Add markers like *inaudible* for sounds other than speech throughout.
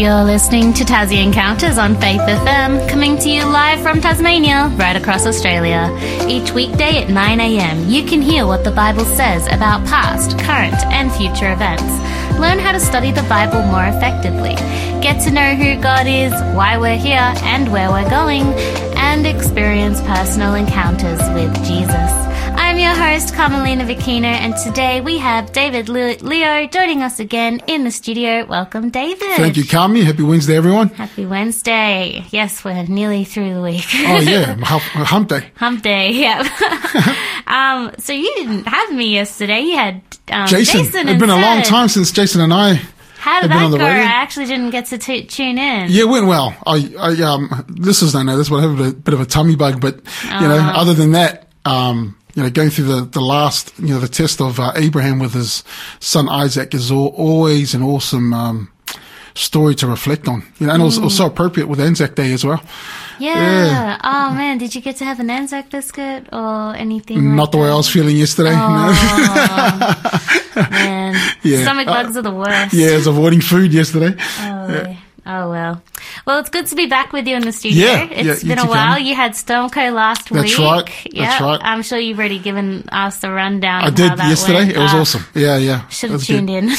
You're listening to Tassie Encounters on Faith FM, coming to you live from Tasmania, right across Australia. Each weekday at 9am, you can hear what the Bible says about past, current, and future events. Learn how to study the Bible more effectively. Get to know who God is, why we're here, and where we're going, and experience personal encounters with Jesus. I'm your host, Carmelina Bocchino, and today we have David Leo joining us again in the studio. Welcome, David. Thank you, Carmi. Happy Wednesday, everyone. Happy Wednesday. Yes, we're nearly through the week. Oh, yeah. *laughs* Hump, day. Hump day, yeah. *laughs* um, so you didn't have me yesterday. You had um, Jason. Jason it's been a long time since Jason and I. How did been that on the go? I actually didn't get to t- tune in. Yeah, it went well. I, I, um, this is no, no, this one. I have a bit of a tummy bug, but, you know, Oh. other than that, um, you know, going through the, the last, you know, the test of uh, Abraham with his son Isaac is al- always an awesome, um, story to reflect on. You know, and also, also appropriate with Anzac Day as well. Yeah. Yeah. Oh man, did you get to have an Anzac biscuit or anything? Not like the way I was feeling yesterday. Oh, *laughs* man. *laughs* Yeah. Stomach bugs are the worst. yeah, I was avoiding food yesterday. Oh, oh well. Well, it's good to be back with you in the studio. Yeah, It's yeah, been a while. You had Stormco last That's week. right, that's right. I'm sure you've already given us the rundown. I of did yesterday. went. It was Ah, awesome. Yeah, yeah. Should have was good. tuned in. *laughs*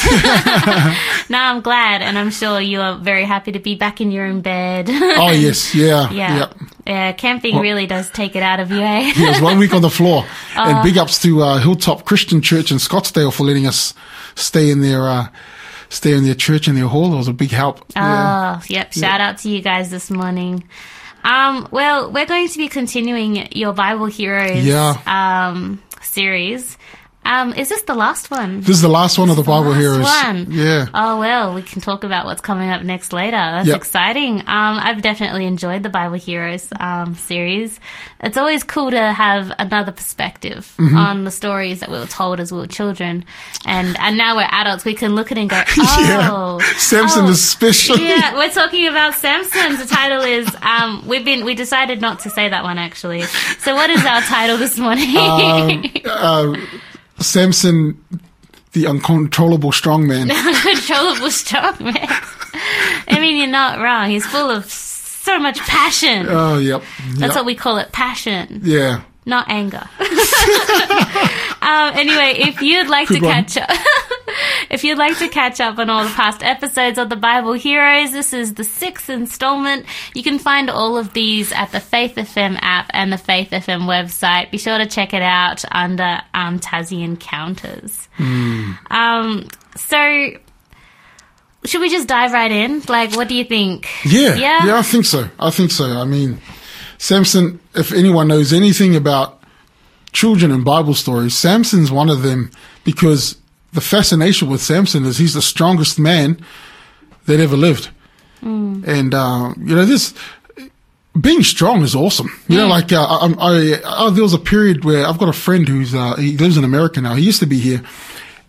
*laughs* no, I'm glad, and I'm sure you are very happy to be back in your own bed. Oh *laughs* yes, yeah, yeah. Yep. Yeah, camping really does take it out of you, eh? He was one week on the floor. Oh. and big ups to uh, Hilltop Christian Church in Scottsdale for letting us stay in their uh, stay in their church and their hall. It was a big help. Yeah. Oh, yep. Shout out to you guys this morning. Um, well, we're going to be continuing your Bible Heroes Yeah. um, series. Um, is this the last one? This is the last one of the Bible Last Heroes. one. Yeah. Oh well, we can talk about what's coming up next later. That's Yep. exciting. Um, I've definitely enjoyed the Bible Heroes um, series. It's always cool to have another perspective Mm-hmm. on the stories that we were told as we were children, and and now we're adults. We can look at it and go, *laughs* Yeah. oh, Samson oh, especially. yeah, *laughs* we're talking about Samson. The title is um, we've been we decided not to say that one actually. So what is our title this morning? Um, *laughs* uh, Samson, the uncontrollable strongman. *laughs* Uncontrollable strong man. I mean, you're not wrong. He's full of so much passion. Oh, yep. That's what we call it, passion, Yeah. not anger. *laughs* um, anyway, if you'd like Good to one. catch up, *laughs* *laughs* if you'd like to catch up on all the past episodes of the Bible Heroes, this is the sixth installment. You can find all of these at the Faith FM app and the Faith FM website. Be sure to check it out under um, Tassie Encounters. Hmm. Um, so. Should we just dive right in? Like, what do you think? Yeah, Yeah? yeah, I think so. I think so. I mean, Samson, if anyone knows anything about children and Bible stories, Samson's one of them because the fascination with Samson is he's the strongest man that ever lived. And, uh, you know, this, being strong is awesome. You know, like, uh, I, I, I, there was a period where I've got a friend who's, uh, he lives in America now. He used to be here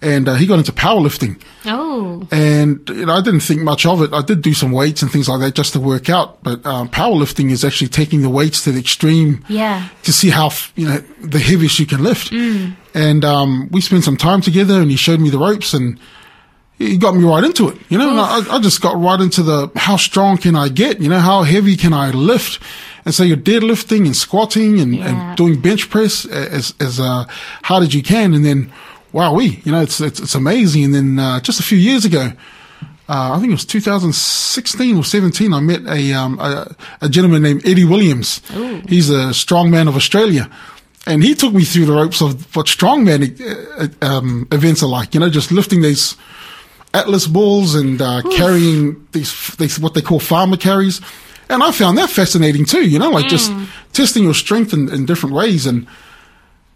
and, uh, he got into powerlifting. Oh, And you know, I didn't think much of it. I did do some weights and things like that just to work out. But um, powerlifting is actually taking the weights to the extreme yeah. to see how you know the heaviest you can lift. And um, we spent some time together, and he showed me the ropes, and he got me right into it. You know, and I, I just got right into the how strong can I get? You know, how heavy can I lift? And so you're deadlifting and squatting and, Yeah. and doing bench press as as uh, hard as you can, and then wow, we you know it's it's, it's amazing. And then uh, just a few years ago. Uh, I think it was 2016 or 17. I met a um, a, a gentleman named Eddie Williams. He's a strongman of Australia, and he took me through the ropes of what strongman uh, uh, um, events are like. You know, just lifting these atlas balls and uh, carrying these these what they call farmer carries. And I found that fascinating too. You know, like just testing your strength in, in different ways. And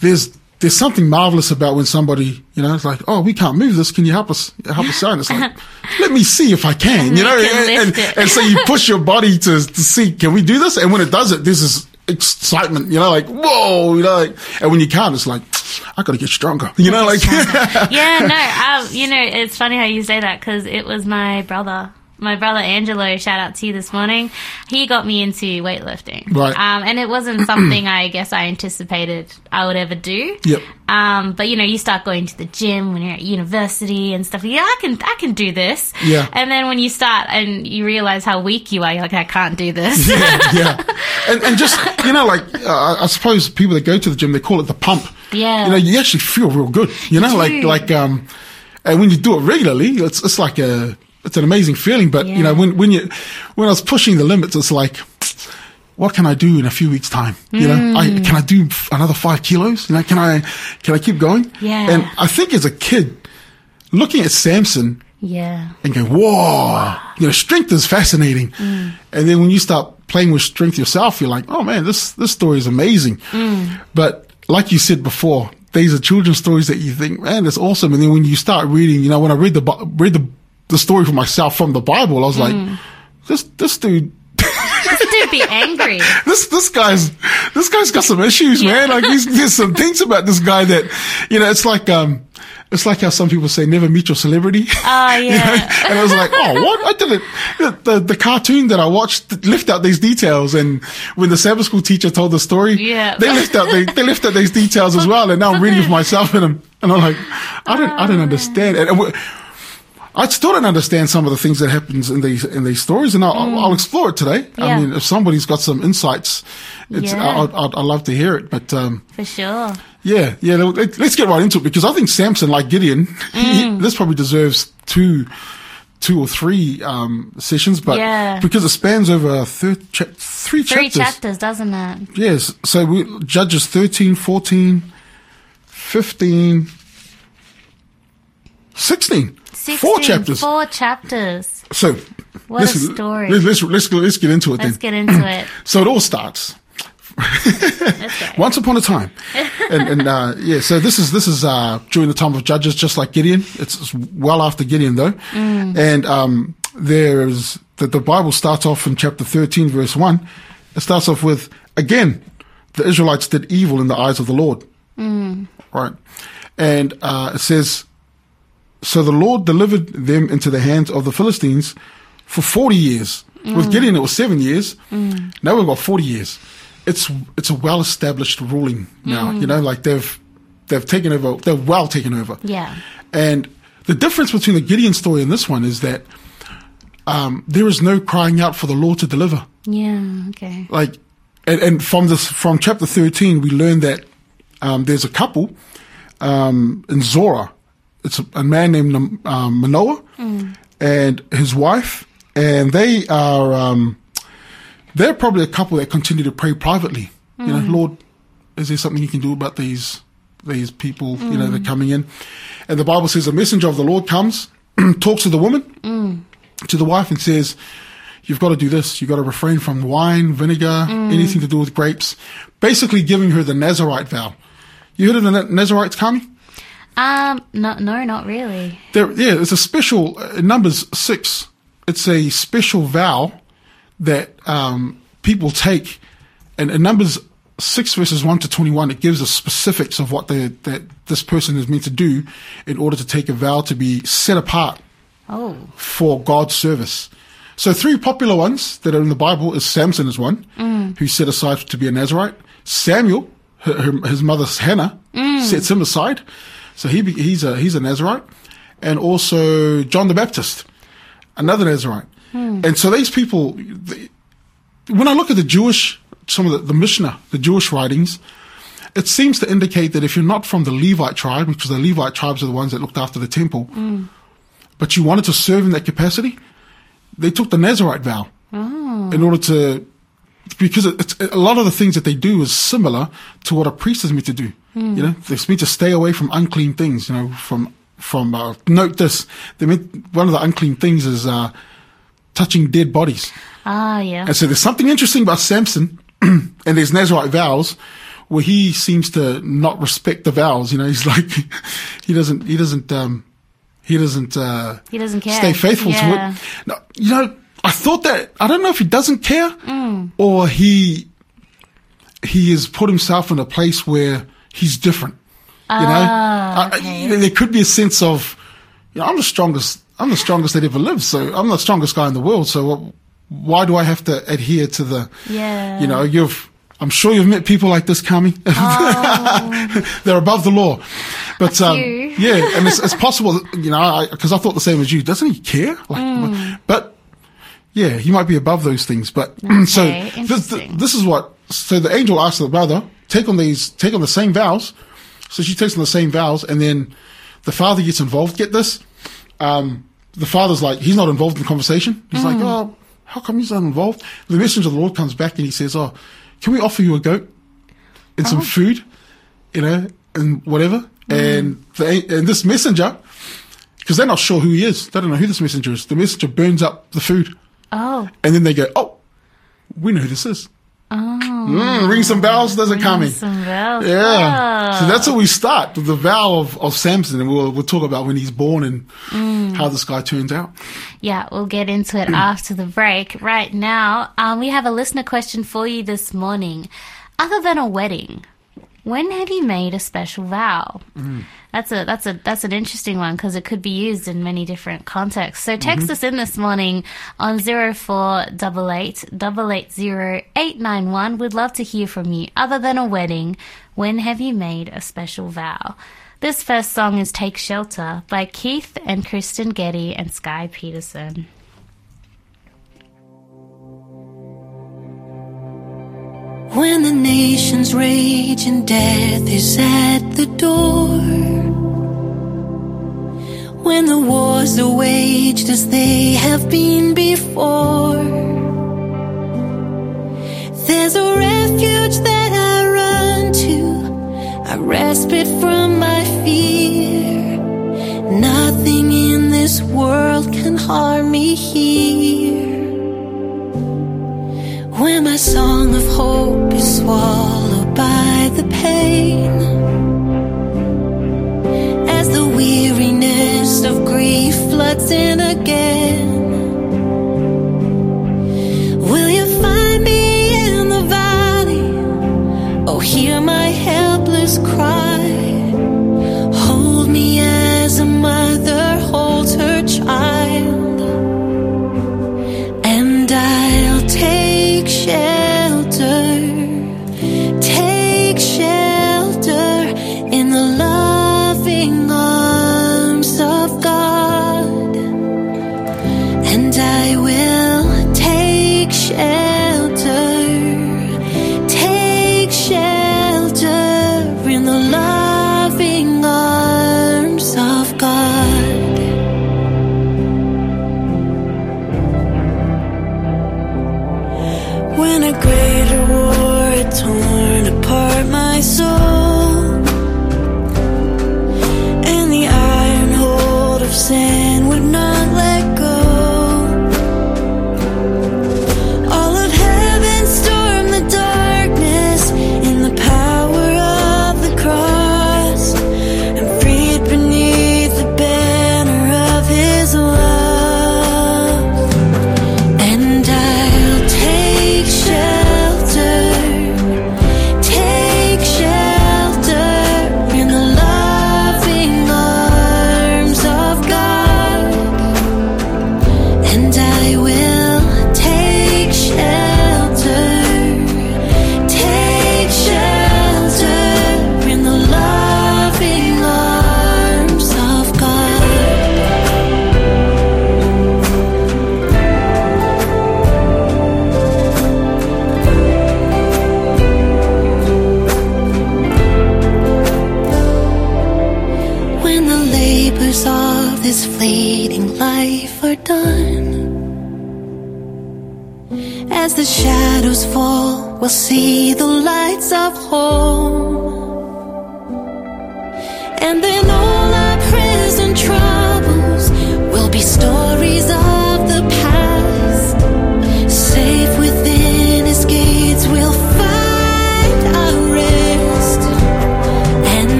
there's there's something marvelous about when somebody, you know, it's like, oh, we can't move this. Can you help us help us out? And it's like, *laughs* let me see if I can. You know, and, and, and so you *laughs* push your body to to see, can we do this? And when it does it, this this excitement. You know, like whoa, you know, like, and when you can't, it's like, I got to get stronger. You know, like *laughs* yeah, no, um, you know, it's funny how you say that because it was my brother. My brother Angelo, shout out to you this morning. He got me into weightlifting. Right. Um, and it wasn't *clears throat* something I guess I anticipated I would ever do. Yep. Um, but you know, you start going to the gym when you're at university and stuff. Yeah, I can, I can do this. Yeah. And then when you start and you realize how weak you are, you're like, I can't do this. *laughs* yeah, yeah. *laughs* And, and just, you know, like, uh, I suppose people that go to the gym, they call it the pump. Yeah. You know, you actually feel real good, you know, like, like, um, and when you do it regularly, it's, it's like a, it's an amazing feeling. But, you know, when, when you, when I was pushing the limits, it's like, what can I do in a few weeks time? You know, I, Mm. can I do another five kilos? You know, can I, can I keep going? Yeah. And I think as a kid, looking at Samson, yeah. and going, whoa, you know, strength is fascinating. Mm. And then when you start playing with strength yourself, you're like, oh man, this, this story is amazing. Mm. But like you said before, these are children's stories that you think, man, that's awesome. And then when you start reading, you know, when I read the, read the, the story for myself from the Bible, I was Mm. like, this, this dude, This dude be angry. *laughs* this this guy's this guy's got some issues, man. Like he's, there's some things about this guy that you know. It's like um, it's like how some people say never meet your celebrity. Oh, *laughs* You know? yeah. And I was like, oh, what? I didn't. The, the the cartoon that I watched left out these details, and when the Sabbath school teacher told the story, Yeah. they left out they, they left out these details as well. And now I'm reading *laughs* for myself, and I'm and I'm like, I don't I don't understand. And, I still don't understand some of the things that happens in these in these stories, and I'll, I'll explore it today. I mean, if somebody's got some insights, it's Yeah. I'd, I'd, I'd love to hear it. But um, For sure. yeah, yeah, let- let's get right into it because I think Samson, like Gideon, he, this probably deserves two, two or three um, sessions. But Yeah. because it spans over thir- cha- three, Three chapters. chapters, doesn't it? Yes. So we, Judges 13, 14, 15, 16. 16, Four chapters. Four chapters. So What a let's, story. Let's, let's, let's, let's get into it Let's then. get into it. *clears throat* So it all starts. *laughs* Once upon a time, and, and uh, yeah, so this is this is uh, during the time of Judges, just like Gideon. It's, it's well after Gideon though, and um, there's the, the Bible starts off in chapter thirteen, verse one. It starts off with again, the Israelites did evil in the eyes of the Lord, right? And uh, it says, so the Lord delivered them into the hands of the Philistines for forty years. With Gideon, it was seven years. Now we've got forty years it's it's a well established ruling now. You know, like they've they've taken over. They're well taken over. Yeah. And the difference between the Gideon story and this one is that um, there is no crying out for the Lord to deliver. Yeah. Okay. Like, and, and from this from chapter thirteen, we learn that um, there's a couple um, in Zora. It's a, man named um, Manoah and his wife, and they are um, they're probably a couple that continue to pray privately. You know, Lord, is there something you can do about these these people? You know, they're coming in, and the Bible says a messenger of the Lord comes, *clears throat* talks to the woman, to the wife, and says, "You've got to do this. You've got to refrain from wine, vinegar, anything to do with grapes." Basically, giving her the Nazarite vow. You heard of the Nazarites, Carmi? Um. No. No. Not really. There, yeah, it's a special uh, Numbers six. It's a special vow that um, people take, and in Numbers six verses one to twenty one, it gives the specifics of what they, that this person is meant to do in order to take a vow to be set apart Oh. for God's service. So three popular ones that are in the Bible is Samson is one, who set aside to be a Nazarite. Samuel, her, her, his mother Hannah, sets him aside, so he he's a he's a Nazarite, and also John the Baptist, another Nazarite. Hmm. And so these people, they, when I look at the Jewish, some of the, the Mishnah, the Jewish writings, it seems to indicate that if you're not from the Levite tribe, because the Levite tribes are the ones that looked after the temple, hmm. but you wanted to serve in that capacity, they took the Nazarite vow oh. in order to, because it's, a lot of the things that they do is similar to what a priest is meant to do. You know, they're meant to stay away from unclean things. You know, from from uh, note this, they meant one of the unclean things is uh, touching dead bodies. Ah. Yeah. And so there's something interesting about Samson *clears throat* and there's Nazarite vows where he seems to not respect the vows. You know, he's *laughs* like, he doesn't, he doesn't, um, he doesn't, uh, He doesn't care. stay faithful Yeah. to it. No, you know, I thought that, I don't know if he doesn't care or he, he has put himself in a place where he's different. You know, Ah, I- I- there could be a sense of you know, I'm the strongest. I'm the strongest that ever lived. So I'm the strongest guy in the world. So why do I have to adhere to the? Yeah. You know, you've. I'm sure you've met people like this, Carmi. *laughs* They're above the law, but um, yeah, and it's, it's possible. You know, because I, thought the same as you. Doesn't he care? Like, Mm. but yeah, he might be above those things. But *clears throat* so Okay, this, this is what. So the angel asks the brother, take on these, take on the same vows. So she takes on the same vows, and then the father gets involved. Get this, um, the father's like he's not involved in the conversation. He's like, mm. oh, how come he's not involved? The messenger of the Lord comes back and he says, oh, can we offer you a goat and some uh-huh. food, you know, and whatever. Mm. And the, and this messenger, because they're not sure who he is, they don't know who this messenger is. The messenger burns up the food, Oh. and then they go, oh, we know who this is. Mm, ring some bells. There's a coming. Some bells. Yeah. Oh. So that's how we start with the vow of, of Samson, and we'll we'll talk about when he's born and how this guy turns out. Yeah, we'll get into it *clears throat* after the break. Right now, um, we have a listener question for you this morning. Other than a wedding, when have you made a special vow? Mm. That's a that's a that's an interesting one because it could be used in many different contexts. So text mm-hmm. us in this morning on zero four double eight double eight zero eight nine one. We'd love to hear from you. Other than a wedding, when have you made a special vow? This first song is Take Shelter by Keith and Kristyn Getty and Skye Peterson. When the nations rage and death is at the door. When the wars are waged as they have been before. There's a refuge that I run to, a respite from my fear. Nothing in this world can harm me here. When my song of hope is swallowed by the pain, as the weariness of grief floods in again,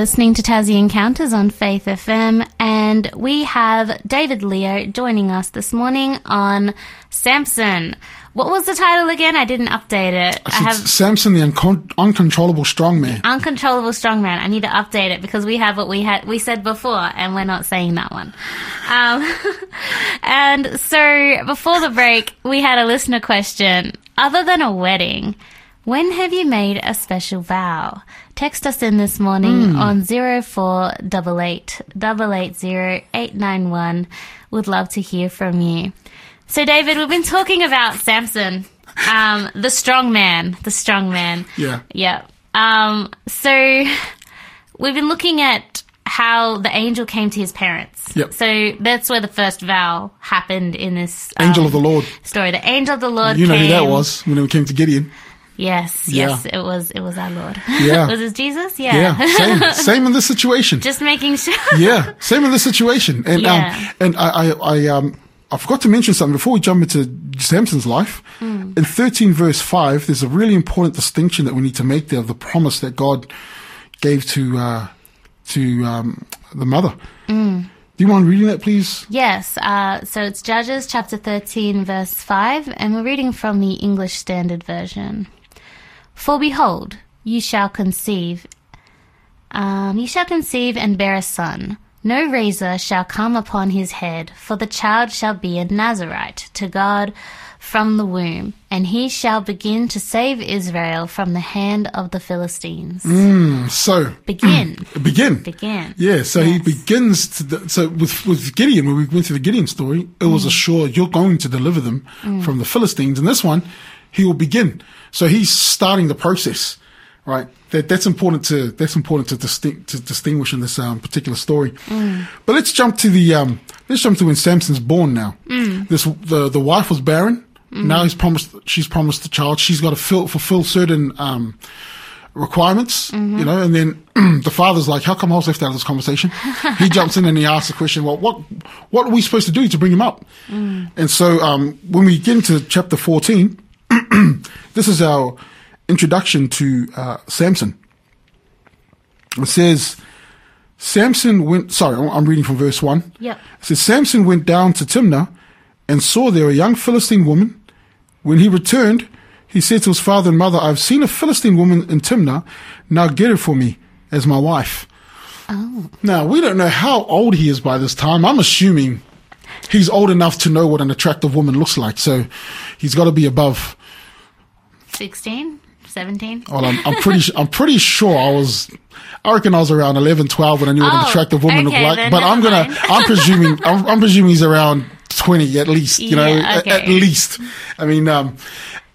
listening to Tassie Encounters on Faith FM, and we have David Leo joining us this morning on Samson. What was the title again? I didn't update it. I It's have Samson, the uncon- uncontrollable strongman. Uncontrollable Strongman. I need to update it because we have what we had we said before, and we're not saying that one. Um, *laughs* and so before the break, we had a listener question. Other than a wedding, when have you made a special vow? Text us in this morning on zero four double eight double eight zero eight nine one. Would love to hear from you. So, David, we've been talking about Samson, um, the strong man, the strong man. Yeah. Yeah. Um, so we've been looking at how the angel came to his parents. Yep. So that's where the first vow happened in this um, Angel of the Lord. story. The angel of the Lord. You know who that was when it came to Gideon. Yes, Yeah. yes, it was. It was our Lord. Yeah. *laughs* was it Jesus? Yeah, same, *laughs* same in this situation. Just making sure. *laughs* yeah, same in this situation. And Yeah. um, and I, I, I um, I forgot to mention something before we jump into Samson's life. Hmm. In 13 verse 5, there's a really important distinction that we need to make there of the promise that God gave to, uh, to, um, the mother. Hmm. Do you mind reading that, please? Yes, uh, so it's Judges chapter 13, verse 5, and we're reading from the English Standard Version. For behold, you shall conceive, um, you shall conceive and bear a son. No razor shall come upon his head, for the child shall be a Nazarite to God from the womb, and he shall begin to save Israel from the hand of the Philistines. Mm, so, Begin. *clears throat* begin. Begin. Yeah, so he begins to. d- So with with Gideon, when we went through the Gideon story, it was mm. assured you're going to deliver them mm. from the Philistines. And this one, he will begin. So he's starting the process, right? That that's important to that's important to distinct to distinguish in this um, particular story. But let's jump to the um, let's jump to when Samson's born now. This the the wife was barren. Now he's promised she's promised the child. She's got to fill, fulfill certain um, requirements, you know, and then *clears throat* the father's like, how come I was left out of this conversation? he *laughs* jumps in and he asks the question, well, what, what are we supposed to do to bring him up? And so, um, when we get into chapter 14, *clears throat* this is our introduction to, uh, Samson. It says, Samson went, sorry, I'm reading from verse 1. Yeah. It says, Samson went down to Timnah and saw there a young Philistine woman. When he returned, he said to his father and mother, I've seen a Philistine woman in Timnah. Now get her for me as my wife. Oh. Now, we don't know how old he is by this time. I'm assuming he's old enough to know what an attractive woman looks like. So he's got to be above. 16? 17? Well, I'm, I'm pretty, I'm pretty sure I was, I reckon I was around 11, 12 when I knew what an Oh, attractive woman looked like. But I'm gonna. I'm presuming, I'm, I'm presuming he's around 20 at least, you know, Yeah, at, at least. I mean, um,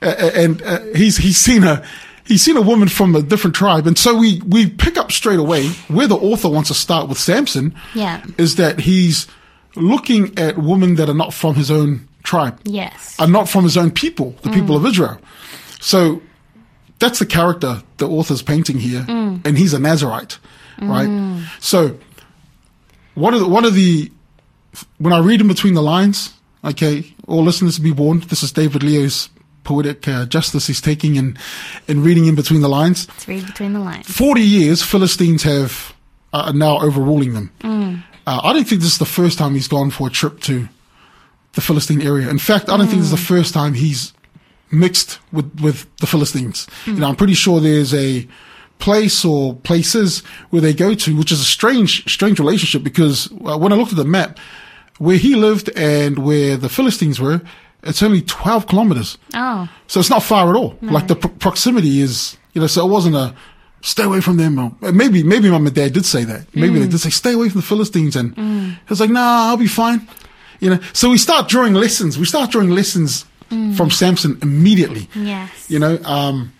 and uh, he's, he's seen a, he's seen a woman from a different tribe. And so we, we pick up straight away where the author wants to start with Samson. Yeah. Is that he's looking at women that are not from his own tribe Yes. are not from his own people, the people of Israel. So that's the character the author's painting here, and he's a Nazarite, right? So one of the, one of the when I read in between the lines, okay, all listeners be warned, this is David Leo's poetic uh, justice he's taking in in reading in between the lines. Let's read between the lines. 40 years, Philistines have uh, are now overruling them. Uh, I don't think this is the first time he's gone for a trip to the Philistine area. In fact, I don't think this is the first time he's mixed with, with the Philistines. You know, I'm pretty sure there's a place or places where they go to, which is a strange, strange relationship because uh, when I looked at the map, where he lived and where the Philistines were, it's only 12 kilometers. Oh, So it's not far at all. Like the pro- proximity is, you know, so it wasn't a stay away from them. Or, maybe, maybe mom and dad did say that. Maybe they mm. did say stay away from the Philistines. And mm. he was like, nah, I'll be fine. You know, so we start drawing lessons. We start drawing lessons mm. from Samson immediately. yes. You know, um,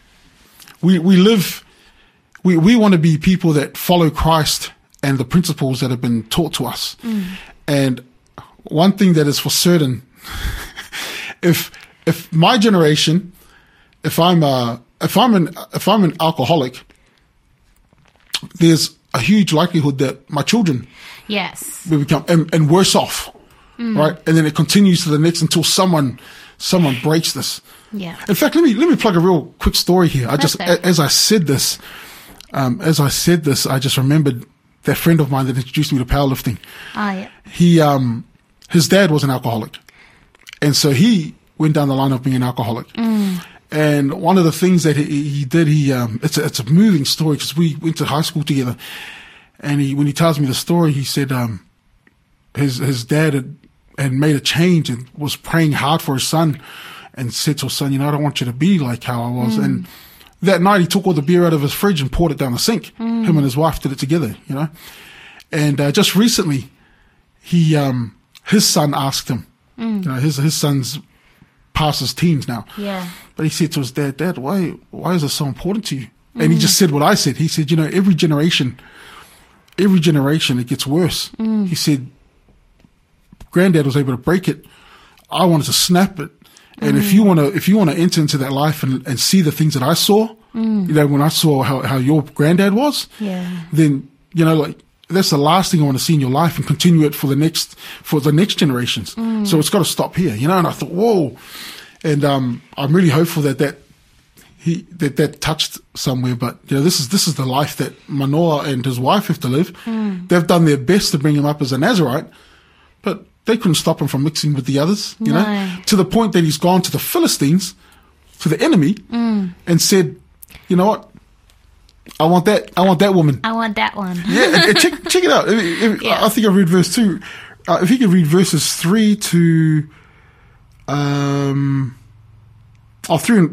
we, we live, we, we want to be people that follow Christ and the principles that have been taught to us. And one thing that is for certain, *laughs* if, if my generation, if I'm a, if I'm an, if I'm an alcoholic, there's a huge likelihood that my children Yes. will become, and, and worse off. Right. And then it continues to the next until someone, someone breaks this. Yeah. In fact, let me let me plug a real quick story here. I just a- as I said this, um, as I said this, I just remembered that friend of mine that introduced me to powerlifting. Oh, yeah. He, um, his dad was an alcoholic. And so he went down the line of being an alcoholic. And one of the things that he, he did, he, um, it's a, it's a moving story because we went to high school together. And he, when he tells me the story, he said, um, his, his dad had, had made a change and was praying hard for his son and said to his son, you know, I don't want you to be like how I was. And that night he took all the beer out of his fridge and poured it down the sink. Him and his wife did it together, you know. And uh, just recently, he um, his son asked him. You know, his his son's past his teens now. Yeah. But he said to his dad, Dad, why why is this so important to you? And he just said what I said. He said, you know, every generation, every generation it gets worse. Mm. He said, Granddad was able to break it. I wanted to snap it. And if mm. you want to, if you want to enter into that life and, and see the things that I saw, mm. you know, when I saw how, how your granddad was, Yeah. then, you know, like, that's the last thing I want to see in your life and continue it for the next, for the next generations. So it's got to stop here, you know, and I thought, whoa. And, um, I'm really hopeful that that, he, that that touched somewhere, but you know, this is, this is the life that Manoah and his wife have to live. They've done their best to bring him up as a Nazarite, but they couldn't stop him from mixing with the others, you know, to the point that he's gone to the Philistines, to the enemy, and said, you know what? I want that. I want that woman. I want that one. Yeah, check *laughs* check it out. If- if- Yeah. I think I read verse two. Uh, if you could read verses three to, um, oh, three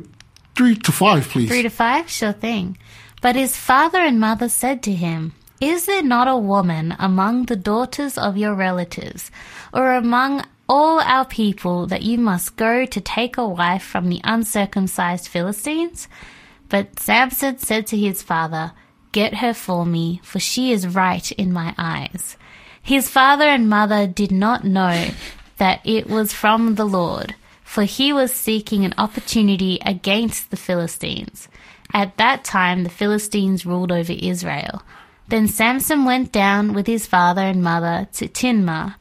three to five, please. Three to five? Sure thing. But his father and mother said to him, Is there not a woman among the daughters of your relatives, or among all our people, that you must go to take a wife from the uncircumcised Philistines? But Samson said to his father, Get her for me, for she is right in my eyes. His father and mother did not know that it was from the Lord, for he was seeking an opportunity against the Philistines. At that time, the Philistines ruled over Israel. Then Samson went down with his father and mother to Timnah,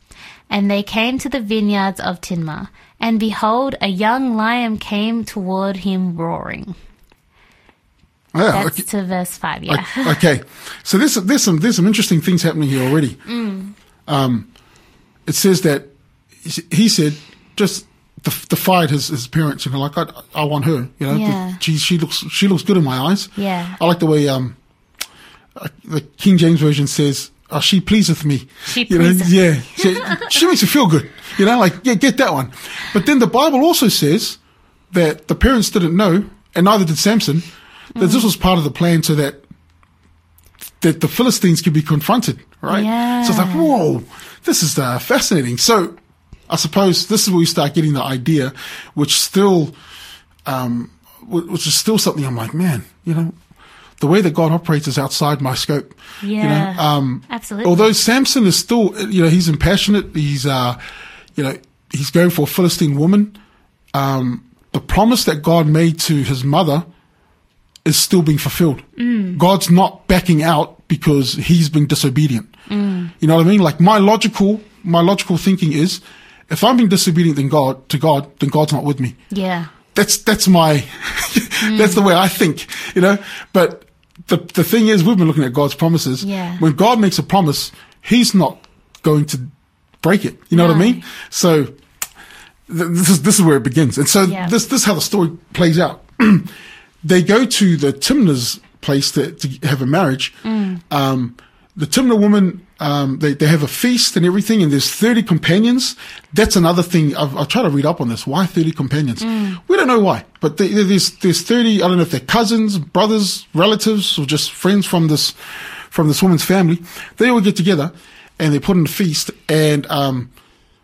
and they came to the vineyards of Timnah. And behold, a young lion came toward him roaring. Yeah, That's okay. to verse 5, yeah. *laughs* Okay. So there's there's some there's some interesting things happening here already. Um, it says that he- said just def- defied his, his parents. Know, like I, I want her. You know, Yeah. she she looks she looks good in my eyes. Yeah. I like the way um uh, the King James version says. Oh, she pleaseth me. She you know, yeah. She, *laughs* she makes you feel good. You know, like yeah, get that one. But then the Bible also says that the parents didn't know, and neither did Samson, that this was part of the plan so that that the Philistines could be confronted, right? yeah. So it's like, whoa, this is uh, fascinating. So I suppose this is where we start getting the idea, which still, um, which is still something I'm like, man, you know, the way that God operates is outside my scope. You Yeah. know, um, Absolutely. Although Samson is still, you know, he's impassionate. He's, uh, you know, he's going for a Philistine woman. Um, the promise that God made to his mother is still being fulfilled. God's not backing out because he's been disobedient. You know what I mean? Like my logical, my logical thinking is, if I'm being disobedient then God to God, then God's not with me. Yeah. That's that's my *laughs* that's the way I think, you know. But the the thing is, we've been looking at God's promises. Yeah. When God makes a promise, He's not going to break it. You know what I mean? So th- this is this is where it begins, and so Yeah. this this is how the story plays out. *clears throat* they go to the Timna's place to, to have a marriage. Um, the Timna woman, um, they, they have a feast and everything, and there's 30 companions. That's another thing. I've, I'll try to read up on this. Why 30 companions? We don't know why, but they, there's, there's 30, I don't know if they're cousins, brothers, relatives, or just friends from this, from this woman's family. They all get together and they put on a feast and, um,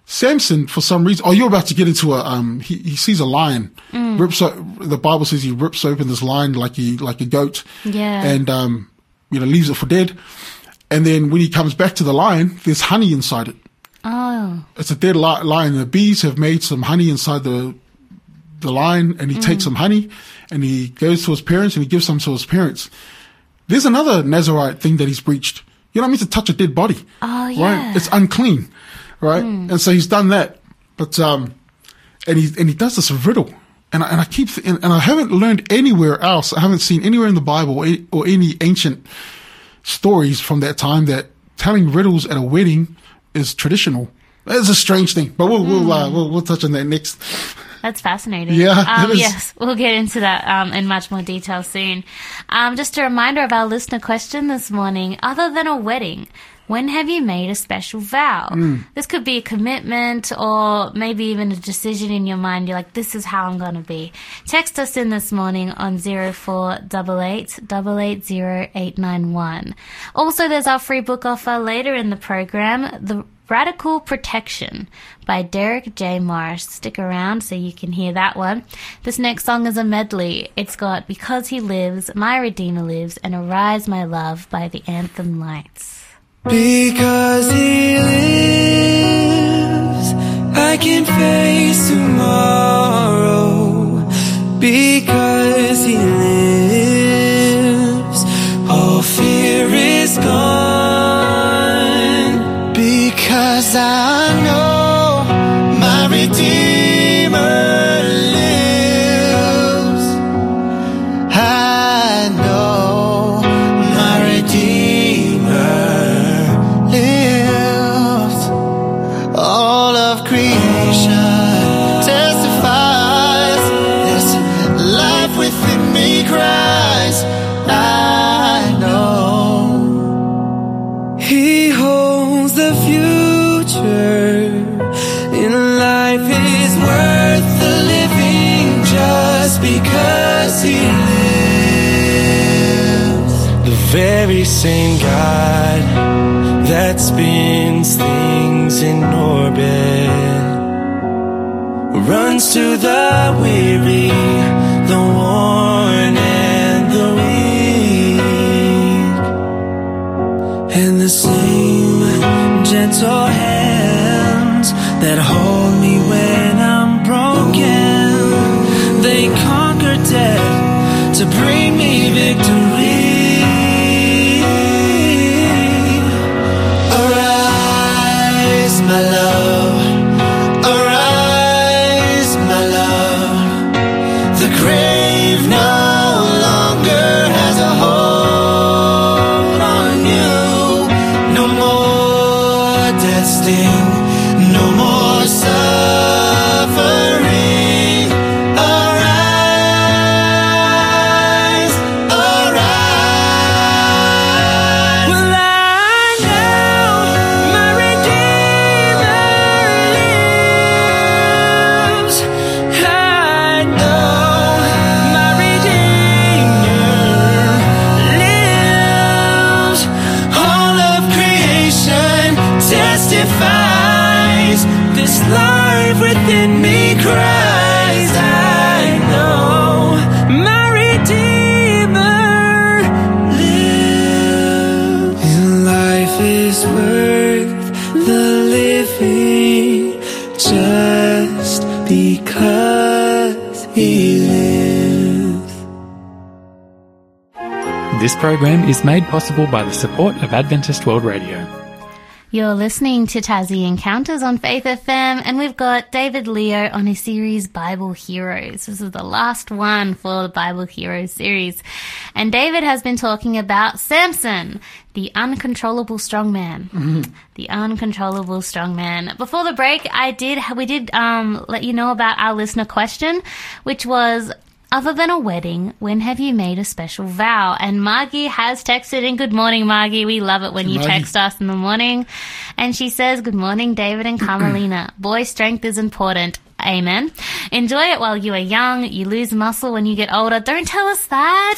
Samson, for some reason, oh, you're about to get into a, um, he, he sees a lion, rips, the Bible says he rips open this lion like he, like a goat. Yeah. And, um, you know, leaves it for dead. And then when he comes back to the lion, there's honey inside it. Oh. It's a dead li- lion. The bees have made some honey inside the, the lion and he takes some honey and he goes to his parents and he gives some to his parents. There's another Nazarite thing that he's breached. You're not meant to touch a dead body. Oh, yeah. Right? It's unclean. Right? And so he's done that. But, um, and he, and he does this riddle. And I, and I keep, th- and, and I haven't learned anywhere else. I haven't seen anywhere in the Bible or any ancient stories from that time that telling riddles at a wedding is traditional. It's a strange thing, but we'll, we'll, uh, we'll, we'll touch on that next. That's fascinating. Yeah, Um, yes, we'll get into that um, in much more detail soon. Um, just a reminder of our listener question this morning. Other than a wedding, when have you made a special vow? Hmm. This could be a commitment or maybe even a decision in your mind. You're like, this is how I'm going to be. Text us in this morning on 0488 880891. Also, there's our free book offer later in the program. The Radical Protection by Derek J. Morris. Stick around so you can hear that one. This next song is a medley. It's got Because He Lives, My Redeemer Lives, and Arise My Love by the Anthem Lights. Because he lives, I can face tomorrow. Because he lives, life within me cries. I know my Redeemer lives. And life is worth the living just because He lives. This program is made possible by the support of Adventist World Radio. You're listening to Tassie Encounters on Faith FM, and we've got David Leo on his series Bible Heroes. This is the last one for the Bible Heroes series. And David has been talking about Samson, the uncontrollable strongman. The uncontrollable strongman. Before the break, I did, we did, um, let you know about our listener question, which was, other than a wedding, when have you made a special vow? And Margie has texted in. Good morning, Margie. We love it when you Margie. text us in the morning. And she says, Good morning, David and Carmelina. Boy strength is important. Amen. Enjoy it while you are young. You lose muscle when you get older. Don't tell us that.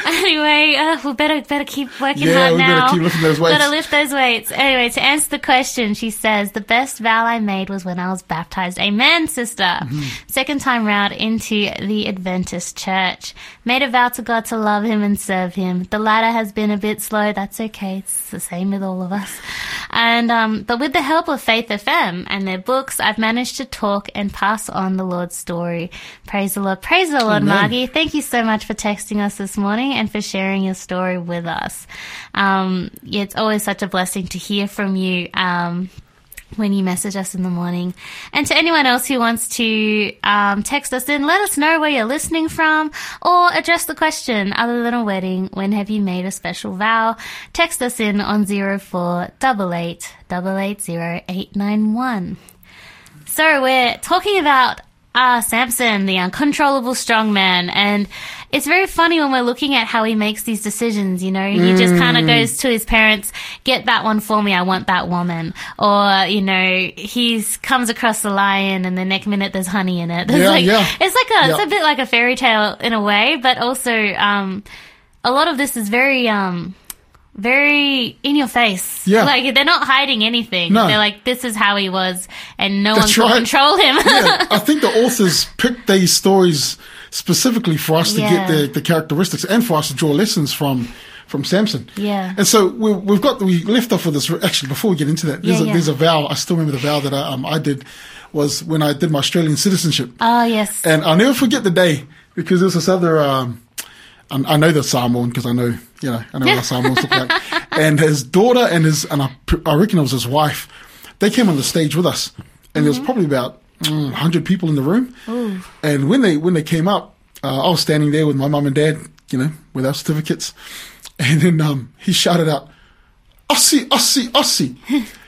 *laughs* *laughs* anyway, uh, we better better keep working Yeah, hard we better now. keep lifting those weights. Gotta lift those weights. Anyway, to answer the question, she says the best vow I made was when I was baptized. Amen, sister. Mm-hmm. Second time round into the Adventist church. Made a vow to God to love Him and serve Him. The latter has been a bit slow. That's okay. It's the same with all of us. And um, but with the help of Faith FM and their books, I've managed to talk and pass on the Lord's story. Praise the Lord. Praise the Lord, Amen. Margie. Thank you so much for texting us this morning and for sharing your story with us. Um, yeah, it's always such a blessing to hear from you. Um, when you message us in the morning. And to anyone else who wants to um, text us in, let us know where you're listening from or address the question, other than a wedding, when have you made a special vow? Text us in on 0488 880 So we're talking about uh, Samson, the uncontrollable strongman, and it's very funny when we're looking at how he makes these decisions. You know, he just kind of Mm. goes to his parents, "Get that one for me. I want that woman." Or you know, he comes across the lion, and the next minute there's honey in it. *laughs* It's Yeah, like, yeah. It's like a, it's a bit like a fairy tale in a way, but also um, a lot of this is very um, very in your face. Yeah. like they're not hiding anything. No. They're like, "This is how he was," and no one That's can right. control him. yeah, I think the authors picked these stories specifically for us to Yeah. get the, the characteristics and for us to draw lessons from from Samson. Yeah. And so we, we've got we left off with this. Actually, before we get into that, there's, Yeah, a, yeah. there's a vow. I still remember the vow that I, um, I did was when I did my Australian citizenship. Oh yes. And I'll never forget the day because there's this other, um, I, I know the Samoan because I know, you know, I know what Samoans look like. *laughs* And his daughter and his, and I, I reckon it was his wife, they came on the stage with us. And there was probably about mm, 100 people in the room. And when they, when they came up, uh, I was standing there with my mum and dad, you know, with our certificates. *laughs* And then, um, he shouted out, Aussie, Aussie, Aussie. *laughs*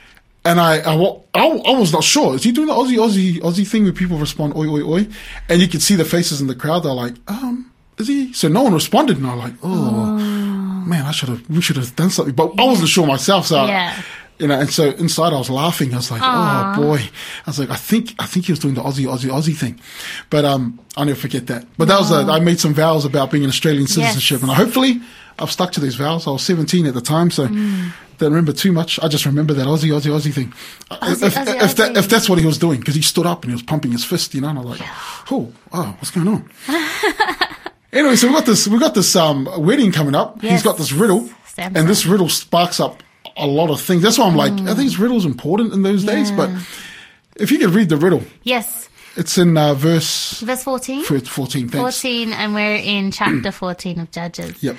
And I, I, I, I was not sure. Is he doing the Aussie, Aussie, Aussie thing where people respond, oi, oi, oi? And you could see the faces in the crowd. They're like, um, is he? So no one responded. And I'm like, oh, man, I should have, we should have done something. But I wasn't sure myself. So, Yeah. you know, and so inside I was laughing. I was like, oh boy. I was like, I think, I think he was doing the Aussie, Aussie, Aussie thing. But, um, I'll never forget that. But that was, a, I made some vows about being an Australian citizenship. And I, hopefully I've stuck to these vows. I was 17 at the time. So, Mm. don't remember too much. I just remember that Aussie, Aussie, Aussie thing. Aussie, if, Aussie, if, that, Aussie. if that's what he was doing, because he stood up and he was pumping his fist, you know, and I was like, oh, oh, what's going on? *laughs* anyway, so we got this, we got this um wedding coming up. He's got this riddle, Samson. and this riddle sparks up a lot of things. That's why I'm like, I think this riddle's important in those days. But if you could read the riddle, yes. it's in uh, verse Verse 14. 14. Thanks. 14, and we're in chapter 14 of Judges. Yep.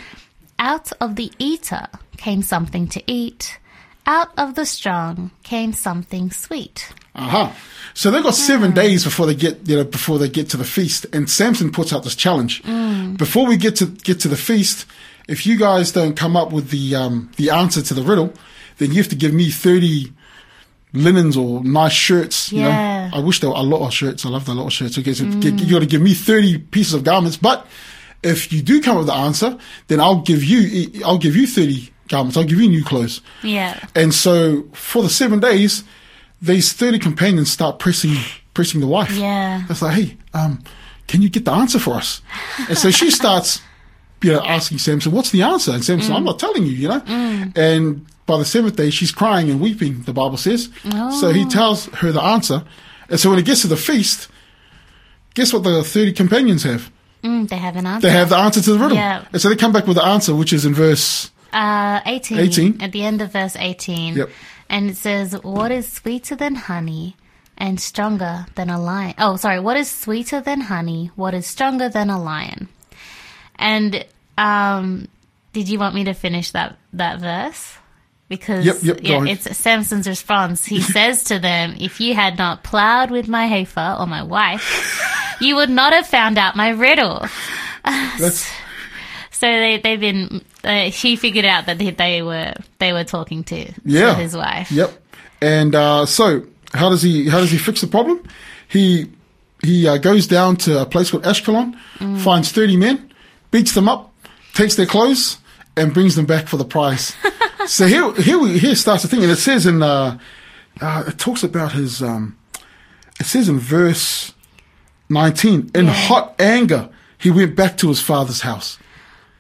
Out of the eater came something to eat. Out of the strong came something sweet. Aha. So they've got seven hmm. days before they get, you know, before they get to the feast. And Samson puts out this challenge. Hmm. Before we get to, get to the feast, if you guys don't come up with the, um, the answer to the riddle, then you have to give me 30 linens or nice shirts. You Yeah. know, I wish there were a lot of shirts. I love the lot of shirts. Okay. So hmm. you got to give me 30 pieces of garments. But if you do come up with the answer, then I'll give you, I'll give you 30 garments. I'll give you new clothes. Yeah. And so for the seven days, these 30 companions start pressing, pressing the wife. Yeah. It's like, hey, um, can you get the answer for us? And so she starts, you know, asking Samson, what's the answer? And Samson, I'm not telling you, you know? And by the seventh day, she's crying and weeping, the Bible says. So he tells her the answer. And so when it gets to the feast, guess what the 30 companions have? Mm, they have an answer. They have the answer to the riddle. Yeah. And so they come back with the answer, which is in verse, Uh, 18, 18. At the end of verse 18. Yep. And it says, What is sweeter than honey and stronger than a lion? Oh, sorry. What is sweeter than honey? What is stronger than a lion? And, um, did you want me to finish that, that verse? Because Yep, yep, yeah, it's Samson's response. He *laughs* says to them, If you had not plowed with my heifer or my wife, you would not have found out my riddle. *laughs* So they they've been. Uh, she figured out that they, were they were talking to, yeah. his wife. Yep. And uh, so, how does he how does he fix the problem? He he uh, goes down to a place called Ashkelon, finds thirty men, beats them up, takes their clothes, and brings them back for the price. *laughs* so here here we here starts the thing, and it says in uh, uh, it talks about his um, it says in verse nineteen, in hot anger he went back to his father's house.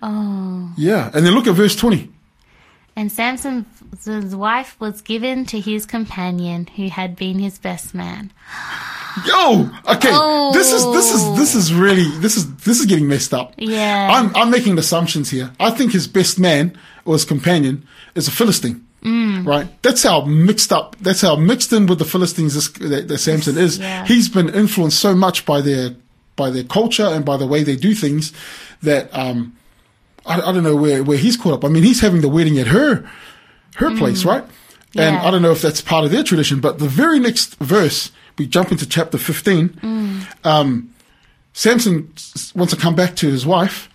Oh. Yeah, and then look at verse twenty. And Samson's wife was given to his companion, who had been his best man. Yo, okay. This is this is this is really this is this is getting messed up. Yeah. I'm I'm making assumptions here. I think his best man or his companion is a Philistine. Mm. Right. That's how mixed up. That's how mixed in with the Philistines this, that, that Samson is. Yeah. He's been influenced so much by their by their culture and by the way they do things that um I, I don't know where where he's caught up. I mean, he's having the wedding at her her Mm. place, right? And Yeah. I don't know if that's part of their tradition, but the very next verse, we jump into chapter 15. Um, Samson wants to come back to his wife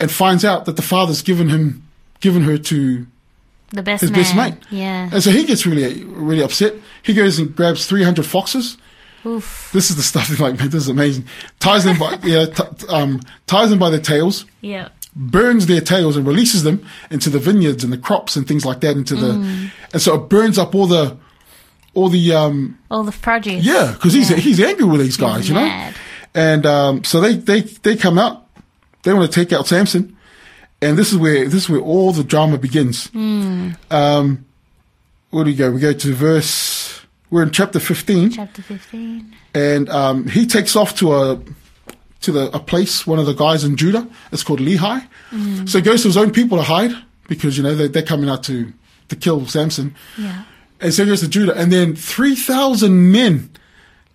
and finds out that the father's given him, given her to The best his man. best mate. Yeah. And so he gets really, really upset. He goes and grabs 300 foxes. Oof. This is the stuff that's *laughs* like, man, this is amazing. Ties them by, yeah, t- t- um, ties them by their tails, Yeah. Burns their tails and releases them into the vineyards and the crops and things like that into the, Mm. and so it burns up all the, all the, um, All the produce. yeah, because he's, Yeah. he's angry with these guys, He's you know? mad. And, um, so they, they, they come out, they want to take out Samson. And this is where, this is where all the drama begins. Hmm. Um, where do we go? We go to verse, we're in chapter 15 Chapter 15. and um, he takes off to a to the a place. One of the guys in Judah. It's called Lehi. So he goes to his own people to hide because you know they, they're coming out to to kill Samson. Yeah. And so he goes to Judah, and then three thousand men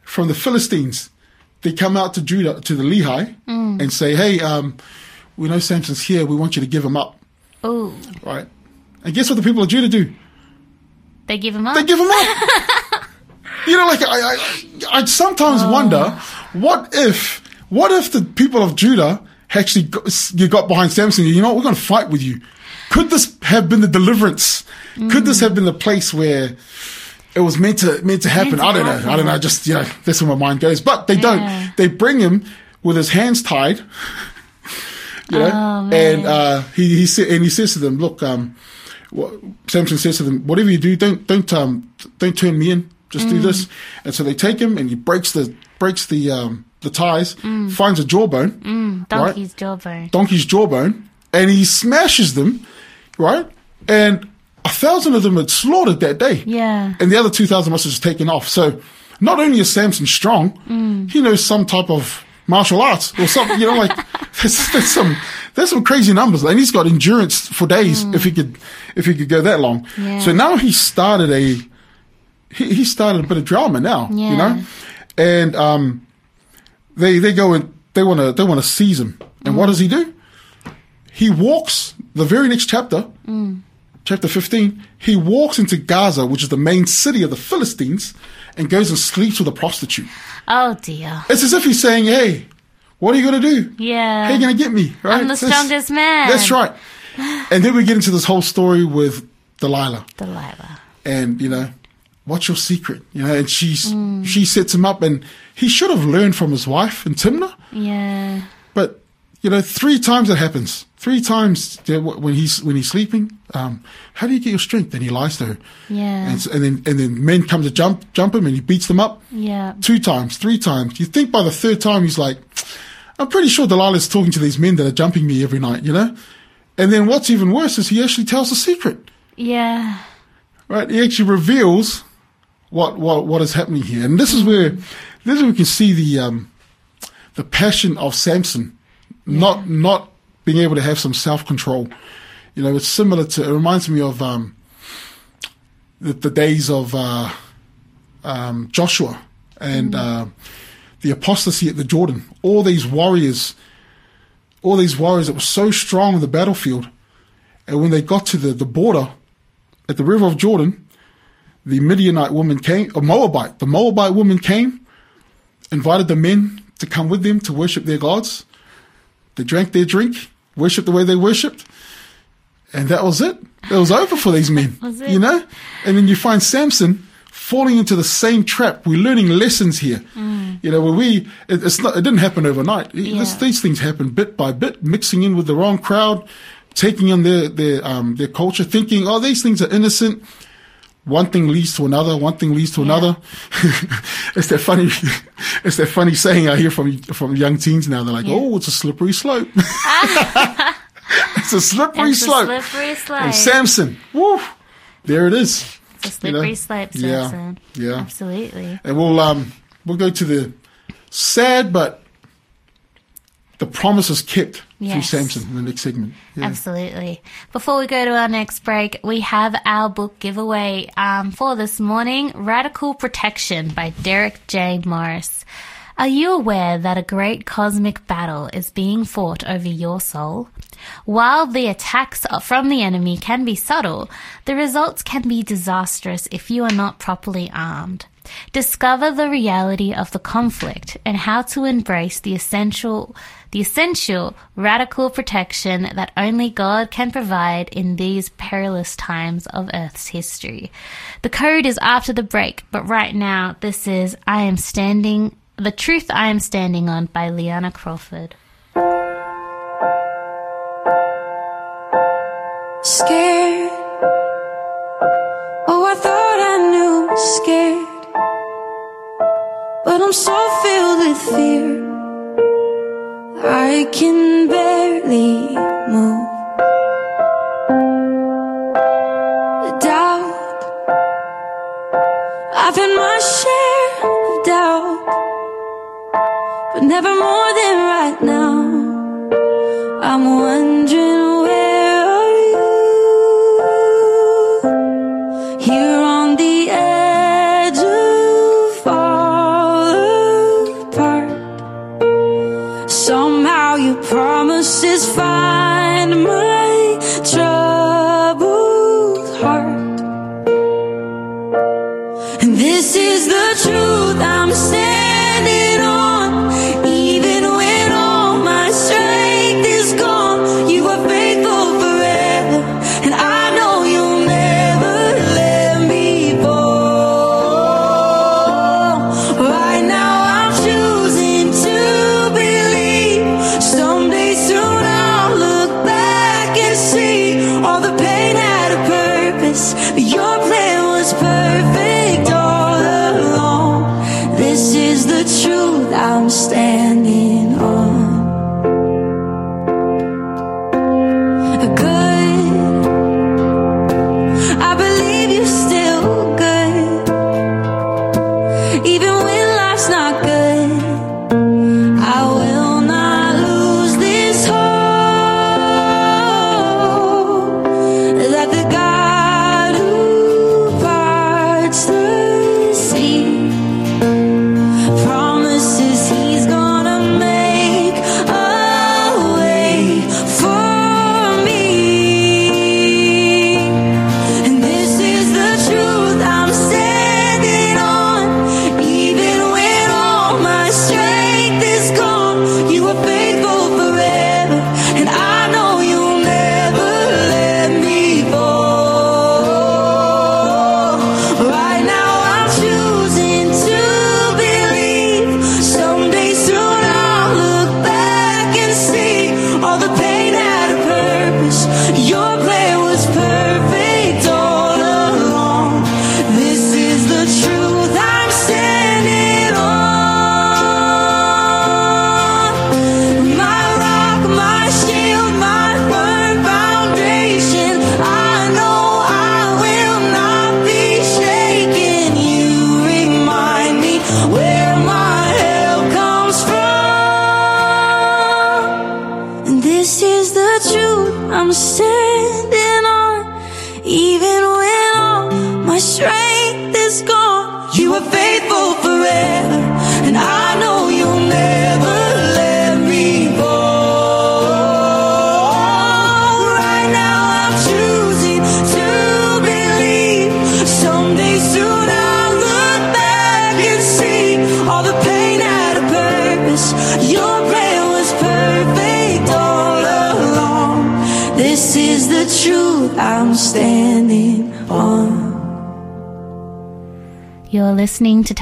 from the Philistines they come out to Judah to the Lehi and say, "Hey, um, we know Samson's here. We want you to give him up." Oh. Right? And guess what the people of Judah do? They give him up. They give him up. *laughs* you know, like I, I, I sometimes wonder, what if, what if the people of Judah actually got, you got behind Samson? You know, what, we're going to fight with you. Could this have been the deliverance? Could this have been the place where it was meant to meant to happen? I don't know. I don't know. Just you know, that's where my mind goes. But they Yeah. don't. They bring him with his hands tied. *laughs* You know, Oh, and uh, he he sa- and he says to them, "Look, um, what, Samson says to them, "Whatever you do, don't don't um don't turn me in. Just Mm. do this." And so they take him, and he breaks the breaks the um the ties, Mm. finds a jawbone, Donkey's jawbone. donkey's jawbone, and he smashes them, right? And a thousand of them had slaughtered that day. Yeah. And the other two thousand must have just taken off. So not only is Samson strong, Mm. he knows some type of martial arts or something. You know, like *laughs* there's, there's some there's some crazy numbers, and he's got endurance for days if he could if he could go that long. Mm. Yeah. So now he started a he, he started a bit of drama now. You know, and um, they they go and they want to they want to seize him. And what does he do? He walks the very next chapter, chapter 15, he walks into Gaza, which is the main city of the Philistines, and goes and sleeps with a prostitute. Oh dear. It's as if he's saying, Hey, what are you going to do? Yeah. How are you going to get me? Right? I'm the That's- strongest man. That's right. And then we get into this whole story with Delilah Delilah. and you know what's your secret you know and she's Mm. she sets him up and he should have learned from his wife in Timnah. Yeah. but you know three times it happens three times when he's when he's sleeping um how do you get your strength and he lies to her Yeah. and, and then and then men come to jump jump him and he beats them up Yeah. two times three times you think by the third time he's like i'm pretty sure delilah's talking to these men that are jumping me every night you know and then what's even worse is he actually tells the secret Yeah. right? He actually reveals what what what is happening here, and this is where this is where we can see the um, the passion of Samson, not not being able to have some self control. You know, it's similar to. It reminds me of um, the, the days of uh, um, Joshua and uh, the apostasy at the Jordan. All these warriors, all these warriors that were so strong in the battlefield, and when they got to the, the border at the river of Jordan, the Midianite woman came, a Moabite, the Moabite woman came, invited the men to come with them to worship their gods. They drank their drink, worshipped the way they worshipped, and that was it. It was over for these men. You know? And then you find Samson falling into the same trap. We're learning lessons here. You know, when we, it, it's not, it didn't happen overnight. This- Yeah. these things happen bit by bit, mixing in with the wrong crowd, taking on their, their, um, their culture, thinking, oh, these things are innocent. One thing leads to another. One thing leads to another. *laughs* it's that funny, *laughs* it's that funny saying I hear from from young teens now. They're like, Yeah. "Oh, it's a slippery slope." *laughs* it's a slippery It's a slope. slippery slope. And Samson, woo, there it is. It's a slippery know? slope, Yeah. Yeah. Absolutely. And we'll um we'll go to the sad but the promise is kept through Yes. Samson in the next segment. Yeah. Absolutely. Before we go to our next break, we have our book giveaway um, for this morning Radical Protection by Derek J. Morris. Are you aware that a great cosmic battle is being fought over your soul? While the attacks from the enemy can be subtle, the results can be disastrous if you are not properly armed. Discover the reality of the conflict and how to embrace the essential the essential radical protection that only God can provide in these perilous times of Earth's history. The code is after the break, but right now this is I am standing the truth I am standing on by Liana Crawford. Scared. Oh, I thought I knew scared. But I'm so filled with fear. I can barely move. Doubt. I've had my share of doubt. But never more than right now. I'm wondering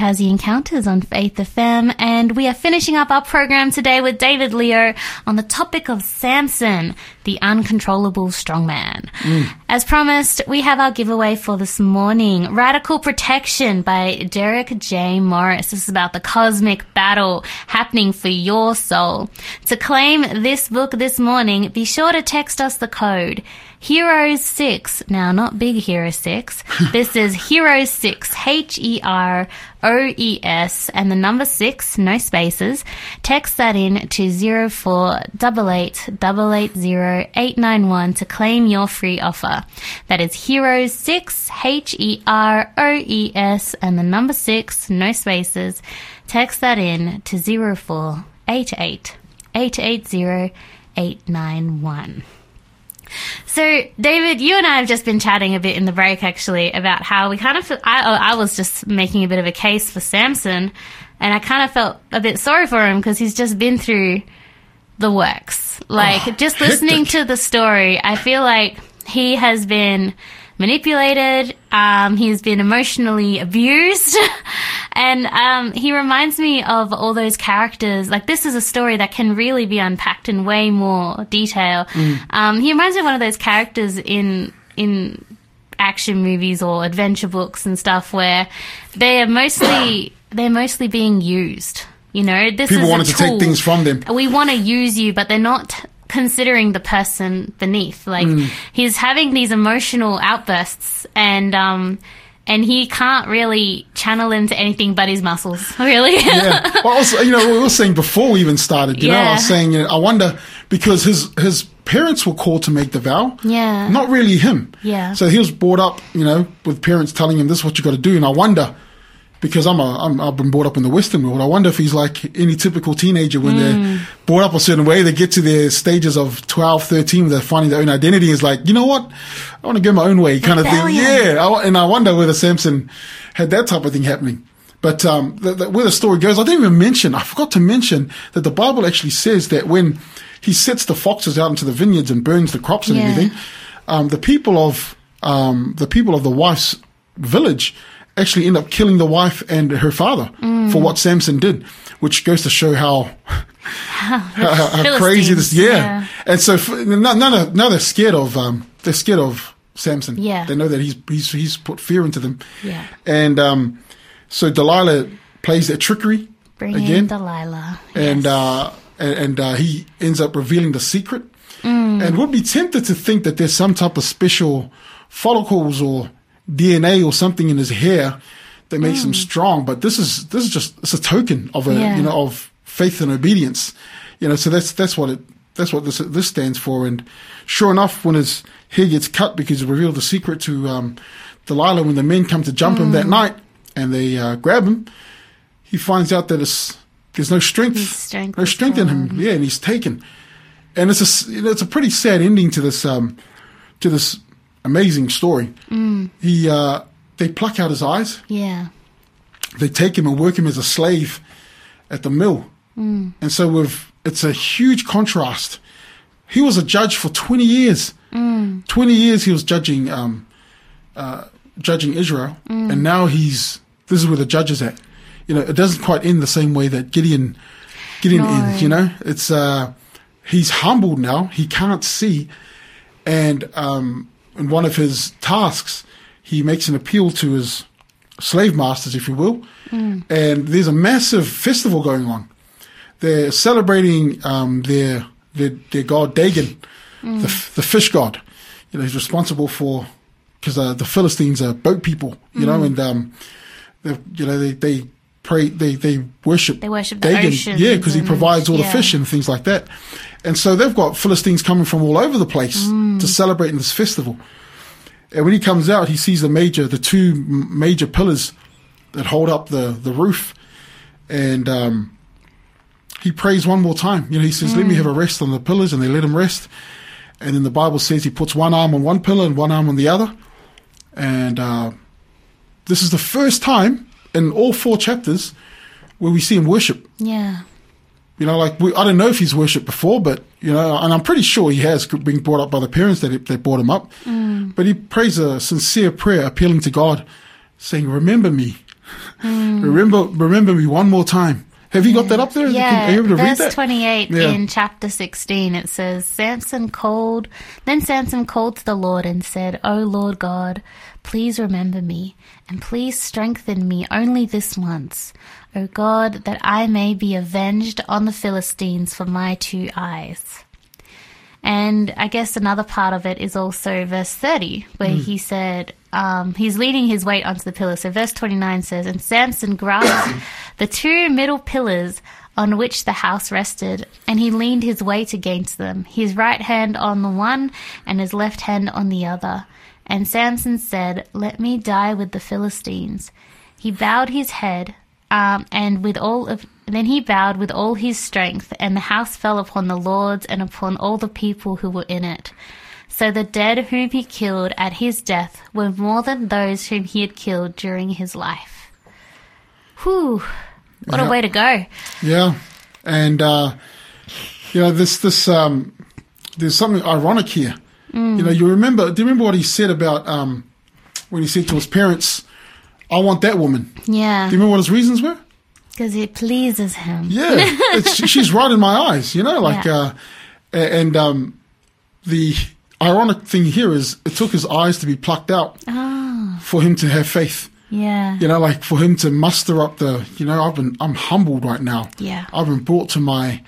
Tassie Encounters on Faith FM, and we are finishing up our program today with David Leo on the topic of Samson, the uncontrollable strongman. Mm. As promised, we have our giveaway for this morning Radical Protection by Derek J. Morris. This is about the cosmic battle happening for your soul. To claim this book this morning, be sure to text us the code Heroes 6. Now, not Big Hero 6. *laughs* this is Heroes 6. H E R O E S and the number 6, no spaces. Text that in to 0488880891 to claim your free offer. That is Heroes 6, H E R O E S and the number 6, no spaces. text that in to 0488 880 891. So, David, you and I have just been chatting a bit in the break, actually, about how we kind of. I, oh, I was just making a bit of a case for Samson, and I kind of felt a bit sorry for him because he's just been through the works. Like, Oh, just listening to the story, I feel like he has been manipulated. Um, he's been emotionally abused, *laughs* and um, he reminds me of all those characters. Like this is a story that can really be unpacked in way more detail. Um, he reminds me of one of those characters in in action movies or adventure books and stuff where they are mostly they're mostly being used. You know, this People is a wanted to take things from them. We want to use you, but they're not considering the person beneath. Like Mm. he's having these emotional outbursts, and um, and he can't really channel into anything but his muscles. *laughs* Really, yeah. Well, also, you know, we were saying before we even started, you know, I was saying, you know, I wonder because his his parents were called to make the vow. Yeah. Not really him. Yeah. So he was brought up, you know, with parents telling him this is what you got to do, and I wonder. Because I'm a, I'm, I've been brought up in the Western world. I wonder if he's like any typical teenager when Hmm. they're brought up a certain way, they get to their stages of 12, 13, they're finding their own identity. Is like, you know what? I want to go my own way kind of thing. Yeah. I, and I wonder whether Samson had that type of thing happening. But um, the, the, where the story goes, I didn't even mention. I forgot to mention that the Bible actually says that when he sets the foxes out into the vineyards and burns the crops and Yeah. everything, um, the people of um, the people of the wife's village actually end up killing the wife and her father for what Samson did, which goes to show how *laughs* how, how, how crazy this. Yeah. yeah. and so now, now, now they're scared of um, they're scared of Samson. Yeah. they know that he's he's he's put fear into them. Yeah. and um, so Delilah plays that trickery bring again in Delilah. and Yes. uh, and, and uh, he ends up revealing the secret, Mm. and would be tempted to think that there's some type of special follicles or DNA or something in his hair that makes him strong. But this is this is just it's a token of a Mm. Yeah. you know of faith and obedience, you know. So that's that's what it that's what this this stands for. And sure enough, when his hair gets cut because he revealed the secret to um, Delilah, when the men come to jump him Mm. that night and they uh, grab him, he finds out that it's there's no strength, strength no strength in him. Yeah, and he's taken. And it's a you know, it's a pretty sad ending to this um to this amazing story. Mm. He uh, they pluck out his eyes. yeah. They take him and work him as a slave at the mill. Mm. And so with it's a huge contrast. He was a judge for 20 years. Mm. 20 years he was judging um, uh, judging Israel, Mm. and now he's this is where the judge is at. You know, it doesn't quite end the same way that Gideon Gideon No. ends. You know, it's uh, he's humbled now. He can't see, and um, in one of his tasks, he makes an appeal to his slave masters, if you will, and there's a massive festival going on. They're celebrating um, their, their their god Dagon, the the fish god. You know, he's responsible for because uh, the Philistines are boat people. You know, and um, they you know they they pray they they worship They worship the Dagon, oceans yeah, because he provides all the fish and things like that. And so they've got Philistines coming from all over the place to celebrate in this festival. And when he comes out, he sees the major, the two major pillars that hold up the, the roof. And um, he prays one more time. You know, he says, Let me have a rest on the pillars, and they let him rest. And then the Bible says he puts one arm on one pillar and one arm on the other. And uh, this is the first time in all four chapters where we see him worship. Yeah. You know, like we, I don't know if he's worshipped before, but you know, and I'm pretty sure he has been brought up by the parents that that brought him up. Mm. But he prays a sincere prayer, appealing to God, saying, "Remember me, mm. remember, remember me one more time." Have you got that up there? Yeah, Can- are you able to read verse that? 28 Yeah. in chapter 16, it says, Samson called, then Samson called to the Lord and said, O Lord God, please remember me, and please strengthen me only this once, O God, that I may be avenged on the Philistines for my two eyes. And I guess another part of it is also verse 30, where he said, um, he's leaning his weight onto the pillar. So verse 29 says, And Samson grasped *coughs* the two middle pillars on which the house rested, and he leaned his weight against them, his right hand on the one and his left hand on the other. And Samson said, Let me die with the Philistines. He bowed his head um, and with all of then he bowed with all his strength, and the house fell upon the lords and upon all the people who were in it. So the dead whom he killed at his death were more than those whom he had killed during his life. Whew! What Yeah. a way to go! Yeah, and uh, you know this this um, there's something ironic here. You know, you remember? Do you remember what he said about um, when he said to his parents, "I want that woman"? Yeah, Do you remember what his reasons were? because it pleases him. Yeah, it's, *laughs* she's right in my eyes. You know, like Yeah. uh, and um, the ironic thing here is it took his eyes to be plucked out for him to have faith. Yeah, You know, like for him to muster up the, you know, I've been, I'm humbled right now. Yeah. I've been brought to my,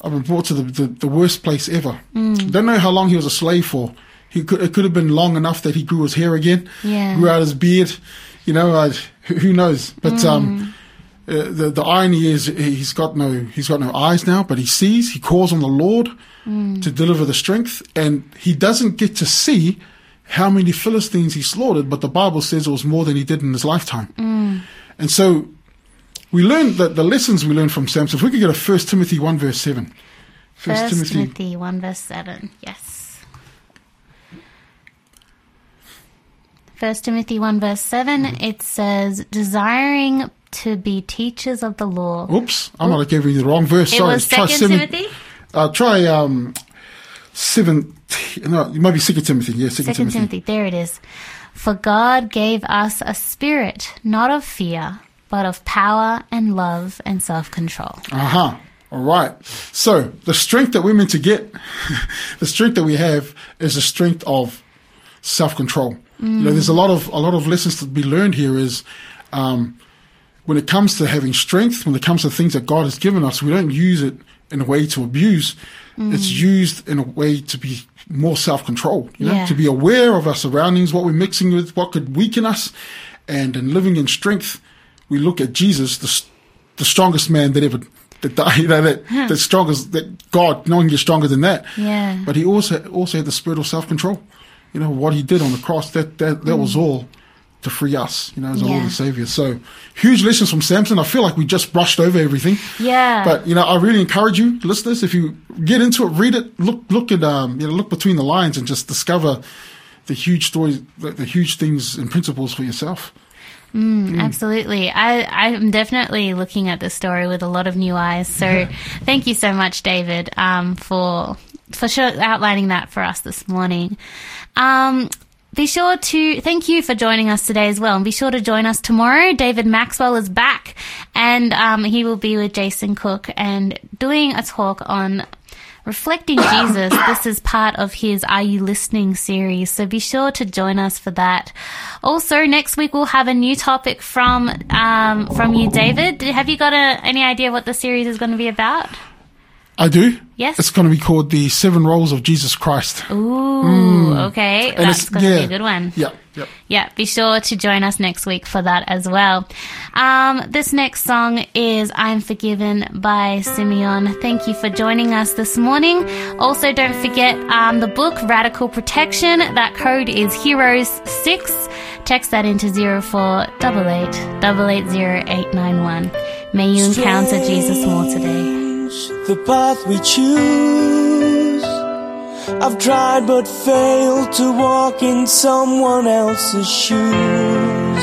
I've been brought to the, the, the worst place ever. Mm. Don't know how long he was a slave for. He could, it could have been long enough that he grew his hair again. Yeah. Grew out his beard. You know, uh, who knows? But, Mm. um, uh, the the irony is he's got no he's got no eyes now, but he sees. He calls on the Lord Mm. to deliver the strength, and he doesn't get to see how many Philistines he slaughtered. But the Bible says it was more than he did in his lifetime. And so we learn that the lessons we learn from Samson. If we could get a First Timothy one verse seven. First Timothy. one verse seven. Yes. First Timothy one verse 7 Mm-hmm. It says, "Desiring to be teachers of the law." Oops, I might have given you the wrong verse. It Sorry, was try Second seven- Timothy. Uh, try um, seven. No, it might be Second Timothy. Yeah, Second, Timothy. Timothy. There it is. For God gave us a spirit, not of fear, but of power and love and self-control. Uh huh. All right. So the strength that we're meant to get, *laughs* the strength that we have, is the strength of self-control. You know, there's a lot of a lot of lessons to be learned here. Is um, when it comes to having strength, when it comes to things that God has given us, we don't use it in a way to abuse. It's used in a way to be more self-controlled. You know, Yeah. to be aware of our surroundings, what we're mixing with, what could weaken us, and in living in strength, we look at Jesus, the the strongest man that ever that died, *laughs* you know, that the strongest that God, no one gets stronger than that. Yeah. But he also also had the spirit of self control. You know what he did on the cross. That that that was all to free us. You know, as a Lord and Savior. So huge lessons from Samson. I feel like we just brushed over everything. Yeah. But you know, I really encourage you, listeners, if you get into it, read it, look look at um, you know, look between the lines and just discover the huge stories, the, the huge things and principles for yourself. Absolutely. I, I'm definitely looking at this story with a lot of new eyes. So *laughs* thank you so much, David, um, for, for sure outlining that for us this morning. Um, be sure to thank you for joining us today as well, and be sure to join us tomorrow. David Maxwell is back, and um, he will be with Jason Cook and doing a talk on reflecting *coughs* Jesus. This is part of his Are You Listening series, so be sure to join us for that. Also, next week we'll have a new topic from um, from you, David. Have you got a, any idea what the series is going to be about? I do. Yes. It's going to be called the Seven Roles of Jesus Christ. Ooh, okay, Mm. And that's going to be a good one. Yeah. Yep. Yeah, be sure to join us next week for that as well. Um, this next song is I'm Forgiven by Simeon. Thank you for joining us this morning. Also, don't forget um, the book Radical Protection. That code is Heroes6. Text that into 0488 880 May you encounter Jesus more today. The path we choose. I've tried but failed to walk in someone else's shoes.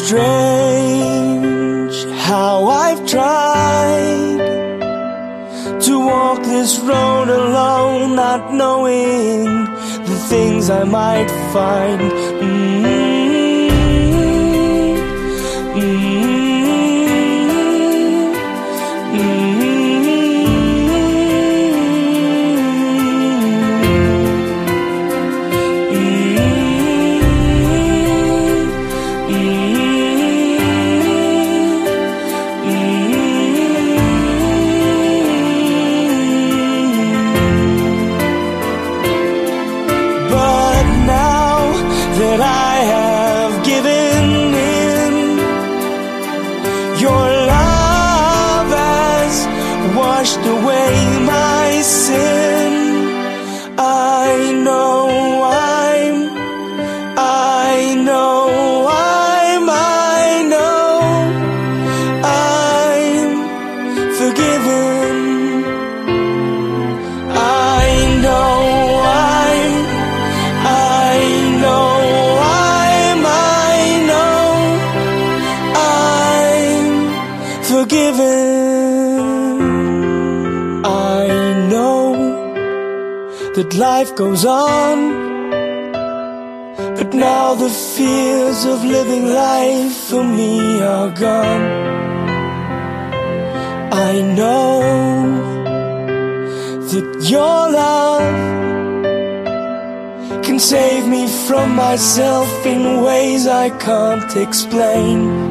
Strange how I've tried to walk this road alone, not knowing the things I might find. Mm-hmm. Mm-hmm. That life goes on. But now the fears of living life for me are gone. I know that your love can save me from myself in ways I can't explain.